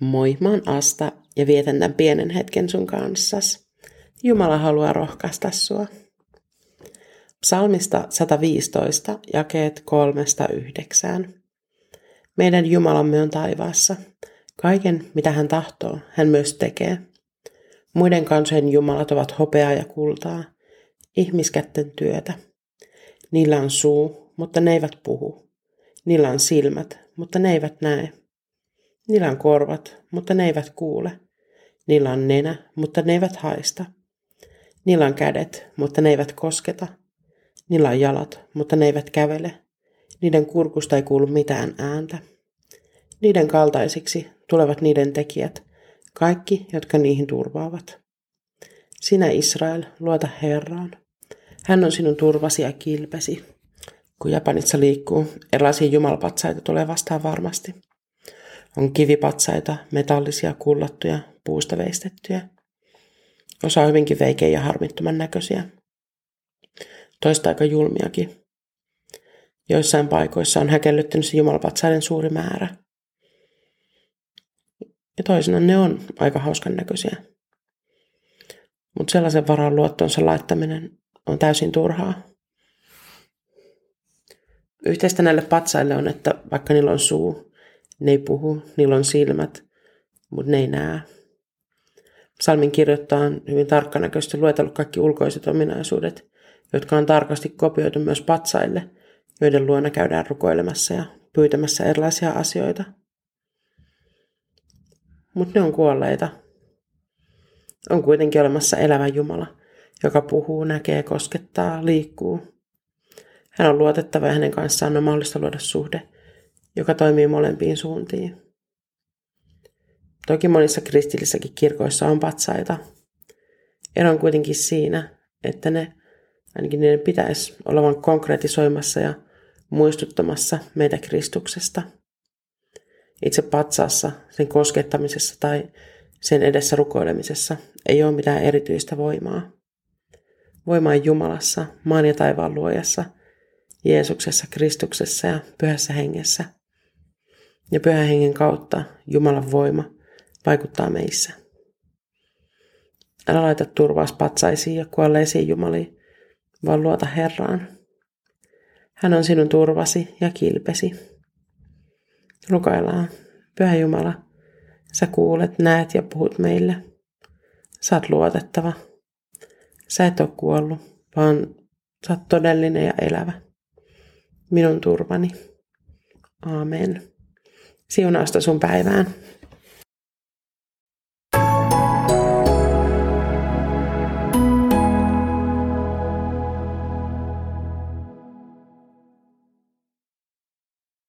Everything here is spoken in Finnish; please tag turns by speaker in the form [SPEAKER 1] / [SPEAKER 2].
[SPEAKER 1] Moi, mä oon Asta ja vietän tämän pienen hetken sun kanssas. Jumala haluaa rohkaista sua. Psalmista 115, jakeet 3-9. Meidän Jumalamme on taivaassa. Kaiken, mitä hän tahtoo, hän myös tekee. Muiden kansojen jumalat ovat hopeaa ja kultaa, ihmiskätten työtä. Niillä on suu, mutta ne eivät puhu. Niillä on silmät, mutta ne eivät näe. Niillä on korvat, mutta ne eivät kuule. Niillä on nenä, mutta ne eivät haista. Niillä on kädet, mutta ne eivät kosketa. Niillä on jalat, mutta ne eivät kävele. Niiden kurkusta ei kuulu mitään ääntä. Niiden kaltaisiksi tulevat niiden tekijät, kaikki, jotka niihin turvaavat. Sinä Israel, luota Herraan. Hän on sinun turvasi ja kilpesi. Kun Japanissa liikkuu, erilaisia jumalapatsaita tulee vastaan varmasti. On kivipatsaita, metallisia, kullattuja, puusta veistettyjä. Osa on hyvinkin veikeä ja harmittoman näköisiä. Toista aika julmiakin. Joissain paikoissa on häkellyttänyt se jumalapatsaiden suuri määrä. Ja toisena ne on aika hauskan näköisiä. Mutta sellaisen varaan luottonsa laittaminen on täysin turhaa. Yhteistä näille patsaille on, että vaikka niillä on suu, ne ei puhu, niillä on silmät, mutta ne ei näe. Salmin kirjoittaa on hyvin tarkkanäköisesti luetellut kaikki ulkoiset ominaisuudet, jotka on tarkasti kopioitu myös patsaille, joiden luona käydään rukoilemassa ja pyytämässä erilaisia asioita. Mutta ne on kuolleita. On kuitenkin olemassa elävä Jumala, joka puhuu, näkee, koskettaa, liikkuu. Hän on luotettava ja hänen kanssaan on mahdollista luoda suhde – joka toimii molempiin suuntiin. Toki monissa kristillisissäkin kirkoissa on patsaita. Ero on kuitenkin siinä, että ne, ainakin niiden pitäisi olla vain konkretisoimassa ja muistuttamassa meitä Kristuksesta. Itse patsaassa, sen koskettamisessa tai sen edessä rukoilemisessa ei ole mitään erityistä voimaa. Voima on Jumalassa, maan ja taivaan luojassa, Jeesuksessa, Kristuksessa ja pyhässä hengessä – ja pyhän hengen kautta Jumalan voima vaikuttaa meissä. Älä laita turvaas patsaisiin ja kuolleisiin Jumaliin, vaan luota Herraan. Hän on sinun turvasi ja kilpesi. Rukoillaan. Pyhä Jumala, sä kuulet, näet ja puhut meille. Sä oot luotettava. Sä et ole kuollut, vaan sä oot todellinen ja elävä. Minun turvani. Amen. Siunausta sun päivään.